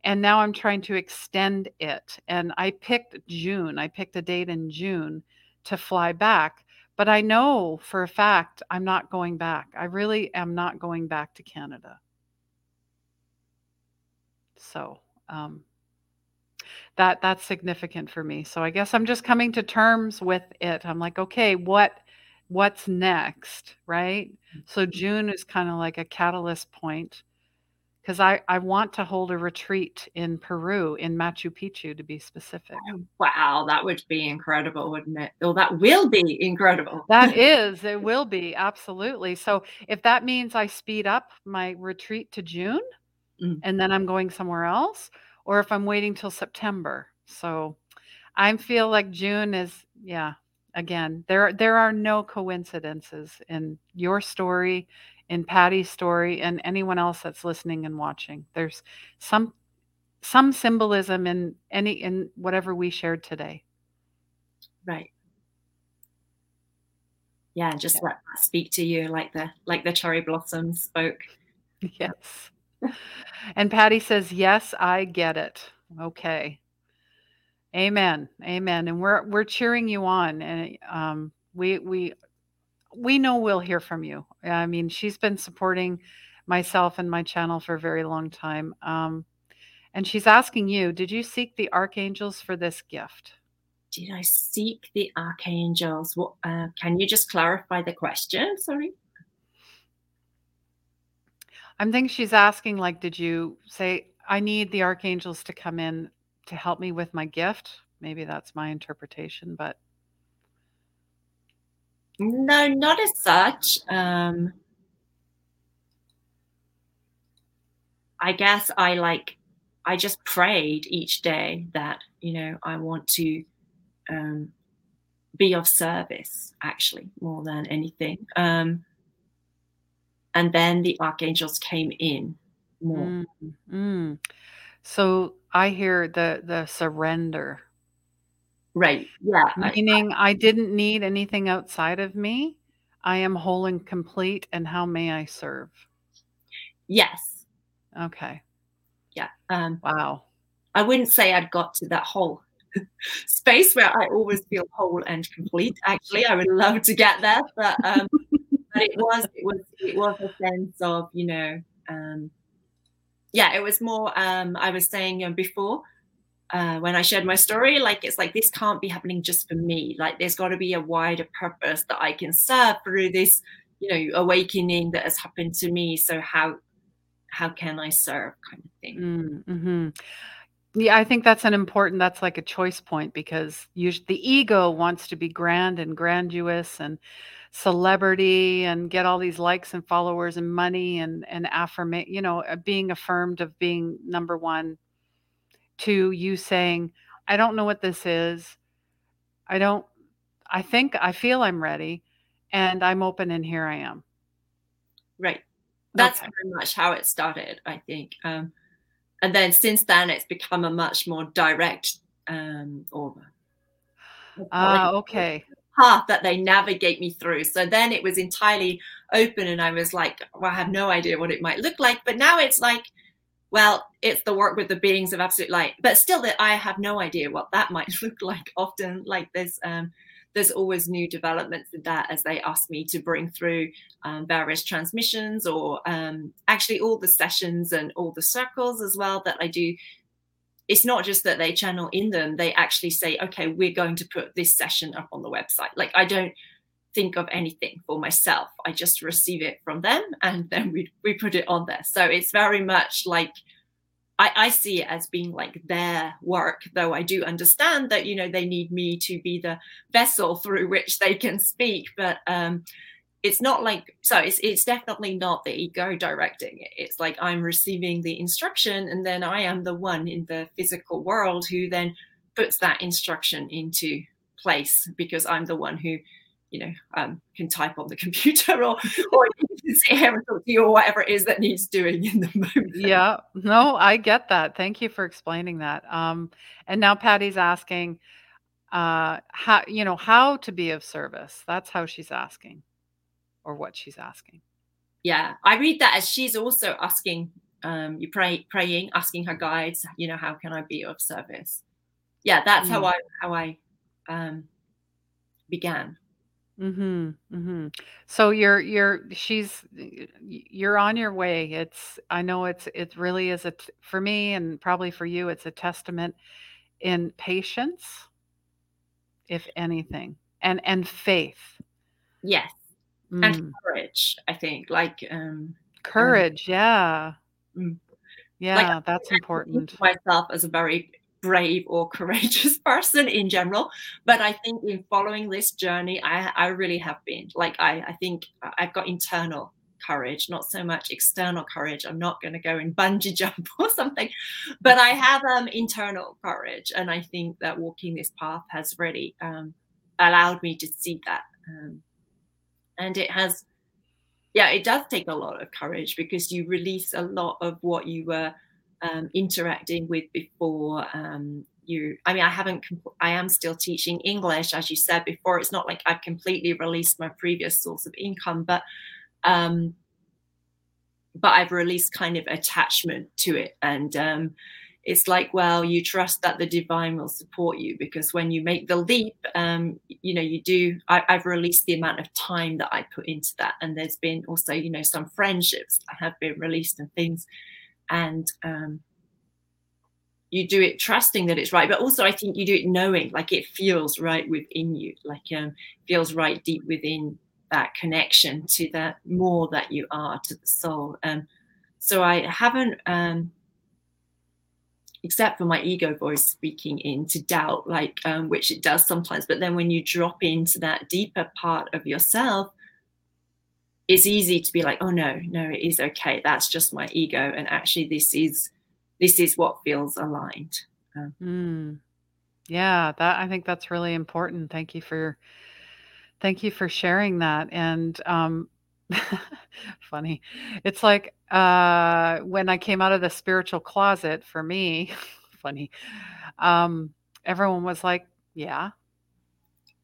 And now I'm trying to extend it and I picked June. I picked a date in June to fly back, but I know for a fact I'm not going back. I really am not going back to Canada. So um, that that's significant for me. So I guess I'm just coming to terms with it. I'm like, okay, what what's next, right? So mm-hmm. June is kind of like a catalyst point because I, I want to hold a retreat in Peru, in Machu Picchu to be specific. Oh, wow, that would be incredible, wouldn't it? Oh, that will be incredible. that *laughs* is, it will be, absolutely. So if that means I speed up my retreat to June, mm. and then I'm going somewhere else, or if I'm waiting till September. So I feel like June is, yeah, again, there there are no coincidences in your story, in Patty's story, and anyone else that's listening and watching. There's some some symbolism in any in whatever we shared today. Right. Yeah, just yeah. let that speak to you like the like the cherry blossoms spoke. *laughs* Yes. And Patty says, "Yes, I get it." Okay. Amen. Amen. And we're we're cheering you on, and um, we we we know we'll hear from you. I mean, she's been supporting myself and my channel for a very long time. Um, and she's asking you, did you seek the archangels for this gift? Did I seek the archangels? What, uh, can you just clarify the question? Sorry. I'm thinking she's asking, like, did you say, I need the archangels to come in to help me with my gift? Maybe that's my interpretation, but. No, not as such. Um, I guess I like, I just prayed each day that, you know, I want to um, be of service, actually, more than anything. Um, and then the archangels came in more. Mm, mm. So I hear the the surrender. Right. Yeah. Meaning I, I, I didn't need anything outside of me. I am whole and complete. And how may I serve? Yes. Okay. Yeah. Um, wow. I wouldn't say I'd got to that whole *laughs* space where I always feel whole and complete. Actually, I would love to get there, but, um, *laughs* but it was it was it was a sense of you know um, yeah it was more um, I was saying um, before uh, when I shared my story, like it's like this can't be happening just for me. Like there's got to be a wider purpose that I can serve through this, you know, awakening that has happened to me. So how how can I serve, kind of thing. Mm, mm-hmm. Yeah, I think that's an important. That's like a choice point because usually the ego wants to be grand and grandiose and celebrity and get all these likes and followers and money and and affirmate. You know, uh, being affirmed of being number one to you saying, I don't know what this is. I don't, I think, I feel I'm ready and I'm open and here I am. Right. That's okay. very much how it started, I think. Um, and then since then, it's become a much more direct um, or ah, okay path that they navigate me through. So then it was entirely open, and I was like, well, I have no idea what it might look like. But now it's like, well, it's the work with the beings of absolute light, but still that I have no idea what that *laughs* might look like. Often, like there's um, there's always new developments in that as they ask me to bring through um, various transmissions or um, actually all the sessions and all the circles as well that I do. It's not just that they channel in them; they actually say, "Okay, we're going to put this session up on the website." Like I don't think of anything for myself. I just receive it from them *laughs* and then we, we put it on there. So it's very much like I, I see it as being like their work, though I do understand that, you know, they need me to be the vessel through which they can speak. But um it's not like so it's it's definitely not the ego directing it. It's like I'm receiving the instruction and then I am the one in the physical world who then puts that instruction into place because I'm the one who you know, um, can type on the *laughs* computer or, or sit here and talk to you or whatever it is that needs doing in the *laughs* moment. Yeah, no, I get that. Thank you for explaining that. Um, and now Patty's asking, uh, how, you know, how to be of service. That's how she's asking or what she's asking. Yeah, I read that as she's also asking, um, you pray, praying, asking her guides, you know, how can I be of service? Yeah, that's mm. how I, how I, um, began. Mhm. Mhm. So you're you're she's you're on your way. It's I know it's it really is a for me and probably for you it's a testament in patience if anything and and faith. Yes. And mm. courage, I think. Like um, um Courage, yeah. Mm. Yeah, like that's important. myself as a very brave or *laughs* courageous person in general but i think in following this journey i, I really have been like I, I think i've got internal courage not so much external courage i'm not going to go and bungee *laughs* jump or something but i have um, internal courage and i think that walking this path has really um, allowed me to see that um, and it has yeah it does take a lot of courage because you release a lot of what you were um, interacting with before um, you i mean i haven't i am still teaching english as you said before. It's not like i've completely released my previous source of income but um but i've released kind of attachment to it. And um it's like well you trust that the divine will support you because when you make the leap um you know you do I, i've released the amount of time that i put into that. And there's been also you know some friendships that have been released and things. And um, you do it trusting that it's right. But also i think you do it knowing like it feels right within you like um feels right deep within that connection to that more that you are to the soul. Um so i haven't um except for my ego voice speaking into doubt like um, which it does sometimes but then when you drop into that deeper part of yourself it's easy to be like, oh no, no, it is okay. That's just my ego, and actually, this is this is what feels aligned. Um, mm. Yeah, that I think that's really important. Thank you for thank you for sharing that. And um, *laughs* funny, it's like uh, when I came out of the spiritual closet for me. *laughs* funny, um, everyone was like, Yeah.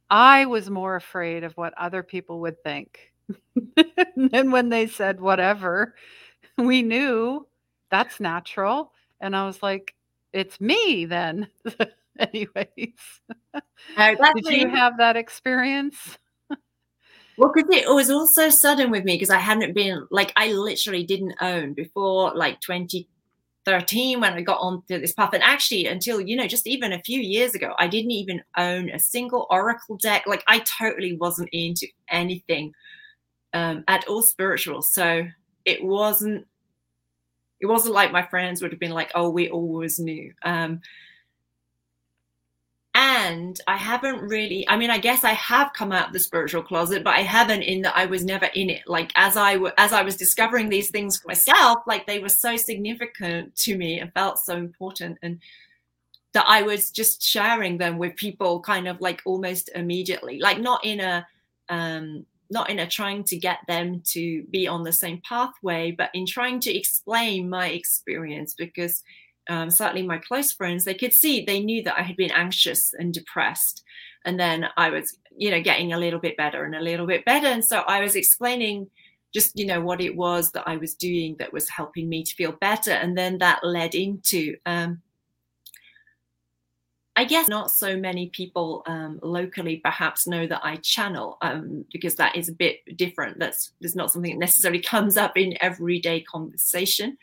I was more afraid of what other people would think. *laughs* and when they said whatever, we knew that's natural. And I was like, it's me then. Anyways, did you have that experience? Well, because it was all so sudden with me because I hadn't been like I literally didn't own before like 2013 when I got onto this path, and actually until you know just even a few years ago, I didn't even own a single Oracle deck. Like I totally wasn't into anything um, at all spiritual, so it wasn't. It wasn't like my friends would have been like, "Oh, we always knew." Um, and I haven't really. I mean, I guess I have come out of the spiritual closet, but I haven't in that I was never in it. Like as I w- as I was discovering these things for myself, like they were so significant to me and felt so important, and that I was just sharing them with people, kind of like almost immediately, like not in a um, not in a trying to get them to be on the same pathway, but in trying to explain my experience because um, certainly my close friends, they could see, they knew that I had been anxious and depressed. And then I was, you know, getting a little bit better and a little bit better. And so I was explaining just, you know, what it was that I was doing that was helping me to feel better. And then that led into, um, I guess not so many people um, locally perhaps know that I channel um, because that is a bit different. That's, that's not something that necessarily comes up in everyday conversation.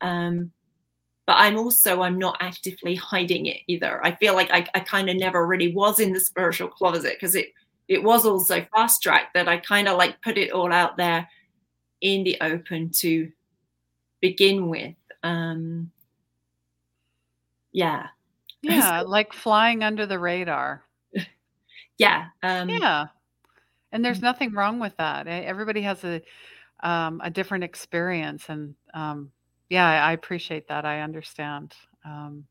Um, but I'm also I'm not actively hiding it either. I feel like I, I kind of never really was in the spiritual closet because it it was also fast track that I kind of like put it all out there in the open to begin with. Um, yeah, *laughs* Yeah, like flying under the radar. yeah, um, Yeah. And there's nothing wrong with that. E- Everybody has a um, a different experience, and um, yeah, I appreciate that. I understand. Um,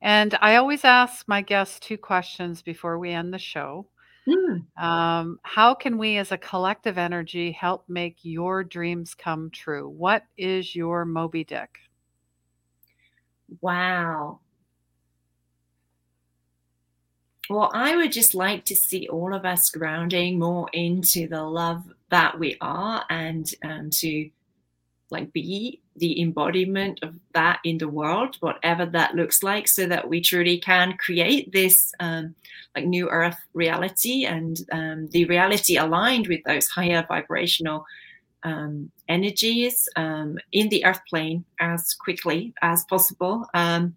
and I always ask my guests two questions before we end the show. hmm, Um, how can we, as a collective energy, help make your dreams come true? What is your Moby Dick? Wow. Well, I would just like to see all of us grounding more into the love that we are and um, to like be the embodiment of that in the world, whatever that looks like, so that we truly can create this um, like new earth reality and um, the reality aligned with those higher vibrational um, energies um, in the earth plane as quickly as possible. Um,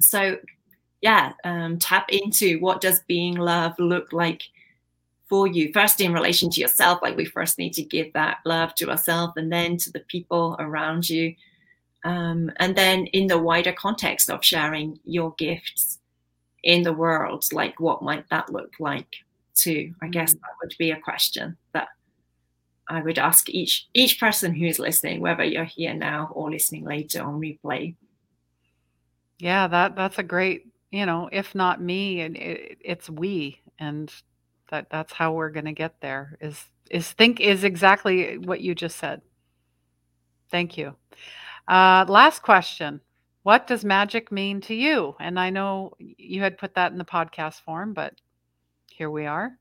so, yeah, um, tap into what does being love look like for you first in relation to yourself like we first need to give that love to ourselves and then to the people around you um, and then in the wider context of sharing your gifts in the world like what might that look like too i guess Mm. that would be a question that i would ask each each person who is listening whether you're here now or listening later on replay Yeah, that that's a great, you know, if not me, and it, it's we, and that that's how we're going to get there. Is is think is exactly what you just said. Thank you. Uh, last question: What does magic mean to you? And I know you had put that in the podcast form, but here we are.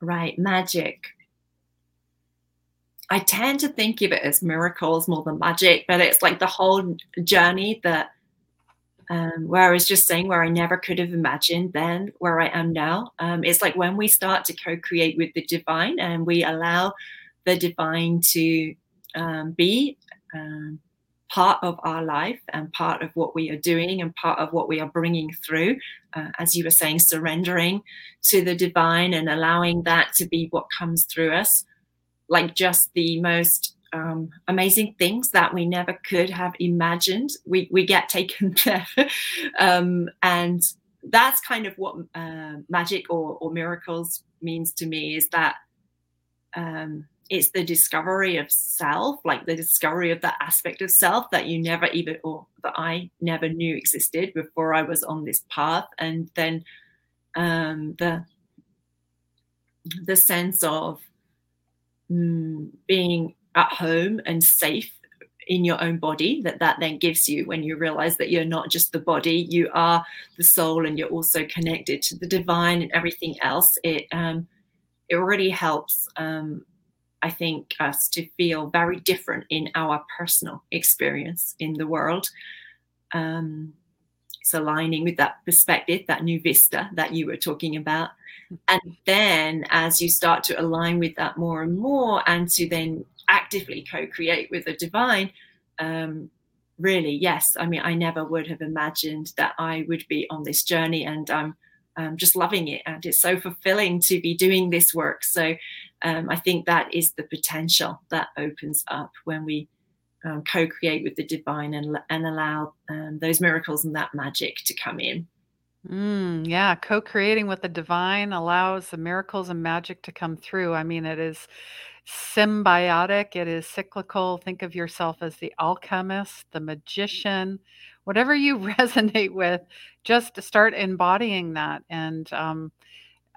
right magic I tend to think of it as miracles more than magic, but it's like the whole journey that um, where I was just saying where I never could have imagined then where I am now. Um, it's like when we start to co-create with the divine and we allow the divine to um, be um, part of our life and part of what we are doing and part of what we are bringing through. Uh, as you were saying, surrendering to the divine and allowing that to be what comes through us like just the most um, amazing things that we never could have imagined. We we get taken *laughs* there, um, and that's kind of what uh, magic or, or miracles means to me. Is that um, it's the discovery of self, like the discovery of that aspect of self that you never even or that I never knew existed before I was on this path, and then um, the the sense of mm, being at home and safe in your own body that that then gives you when you realize that you're not just the body you are the soul and you're also connected to the divine and everything else it um it really helps um i think us to feel very different in our personal experience in the world. Um it's aligning with that perspective that new vista that you were talking about. And then as you start to align with that more and more and to then actively co-create with the divine um, really yes i mean i never would have imagined that i would be on this journey and i'm just loving it and it's so fulfilling to be doing this work so um, i think that is the potential that opens up when we um, co-create with the divine and, and allow um, those miracles and that magic to come in Mm, yeah, co-creating with the divine allows the miracles and magic to come through. I mean, it is symbiotic, it is cyclical. Think of yourself as the alchemist, the magician, whatever you *laughs* resonate with, just start embodying that. And um,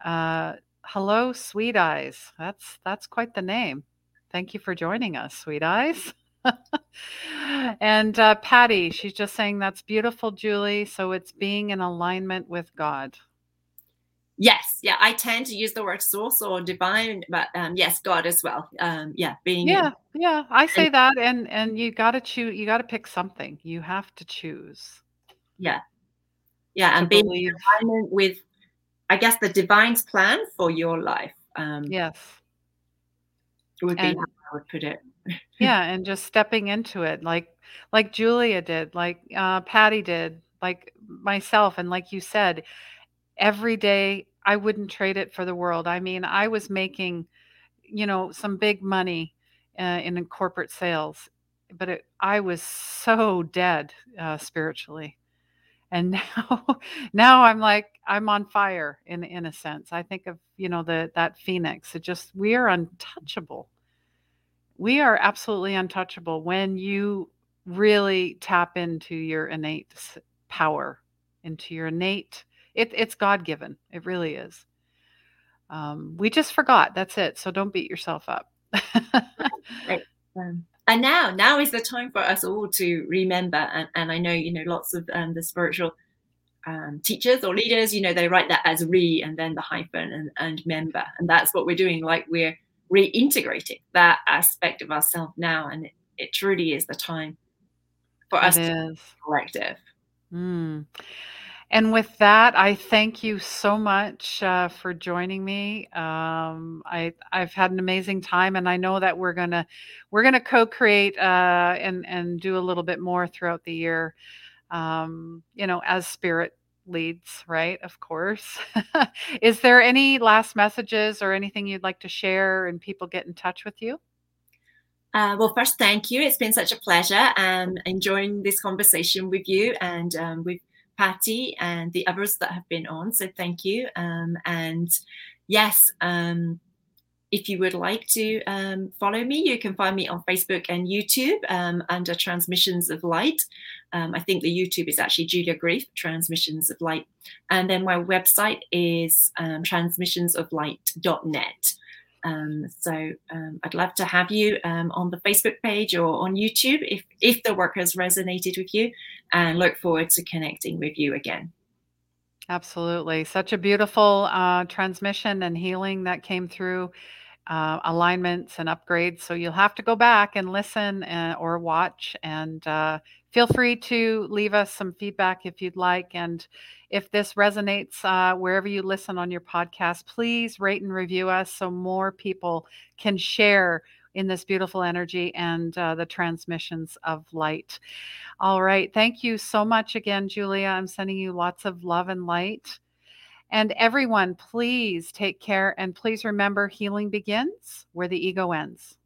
uh, hello, Sweet Eyes. That's that's quite the name. Thank you for joining us, Sweet Eyes. *laughs* and uh, Patty, she's just saying that's beautiful, Julie. So it's being in alignment with God. Yes, yeah, I tend to use the word source or divine, but um, yes, God as well. Um, yeah, being yeah, yeah, I say and, that, and and you got to choose. You got to pick something. You have to choose. Yeah, yeah, and being believe. in alignment with, I guess, the divine's plan for your life. Um, yes, would and, be how I would put it *laughs* yeah and just stepping into it like like julia did like uh, patty did like myself and like you said every day i wouldn't trade it for the world. I mean i was making you know some big money uh, in corporate sales but it, i was so dead uh, spiritually. And *laughs* now now i'm like i'm on fire in in a sense. I think of you know the that phoenix it just we are untouchable. We are absolutely untouchable when you really tap into your innate power, into your innate. It, it's God given. It really is. Um, we just forgot. That's it. So don't beat yourself up. *laughs* right. um, and now, now is the time for us all to remember. And, and I know, you know, lots of um, the spiritual um, teachers or leaders, you know, they write that as re and then the hyphen and, and member. And that's what we're doing. Like we're reintegrating that aspect of ourselves now. And it, it, truly is the time for us to be collective. Mm. And with that, I thank you so much uh, for joining me. Um, I, I've had an amazing time, and I know that we're gonna we're gonna co-create uh, and and do a little bit more throughout the year. Um, you know, as spirit leads, right? Of course. *laughs* Is there any last messages or anything you'd like to share and people get in touch with you? Uh, well, first, thank you. It's been such a pleasure um, enjoying this conversation with you and um, with Patty and the others that have been on. So, thank you. Um, and yes, um, if you would like to um, follow me, you can find me on Facebook and YouTube um, under Transmissions of Light. Um, I think the YouTube is actually Julia Greef, Transmissions of Light. And then my website is um, transmissionsoflight.net. Um, so um, I'd love to have you um, on the Facebook page or on YouTube if, if the work has resonated with you and look forward to connecting with you again. Absolutely. Such a beautiful uh, transmission and healing that came through uh, alignments and upgrades. So you'll have to go back and listen and, uh, or watch. And uh, feel free to leave us some feedback if you'd like. And if this resonates uh, wherever you listen on your podcast, please rate and review us so more people can share in this beautiful energy and uh, the transmissions of light. All right. Thank you so much again, Julia. I'm sending you lots of love and light. And everyone, please take care and please remember healing begins where the ego ends.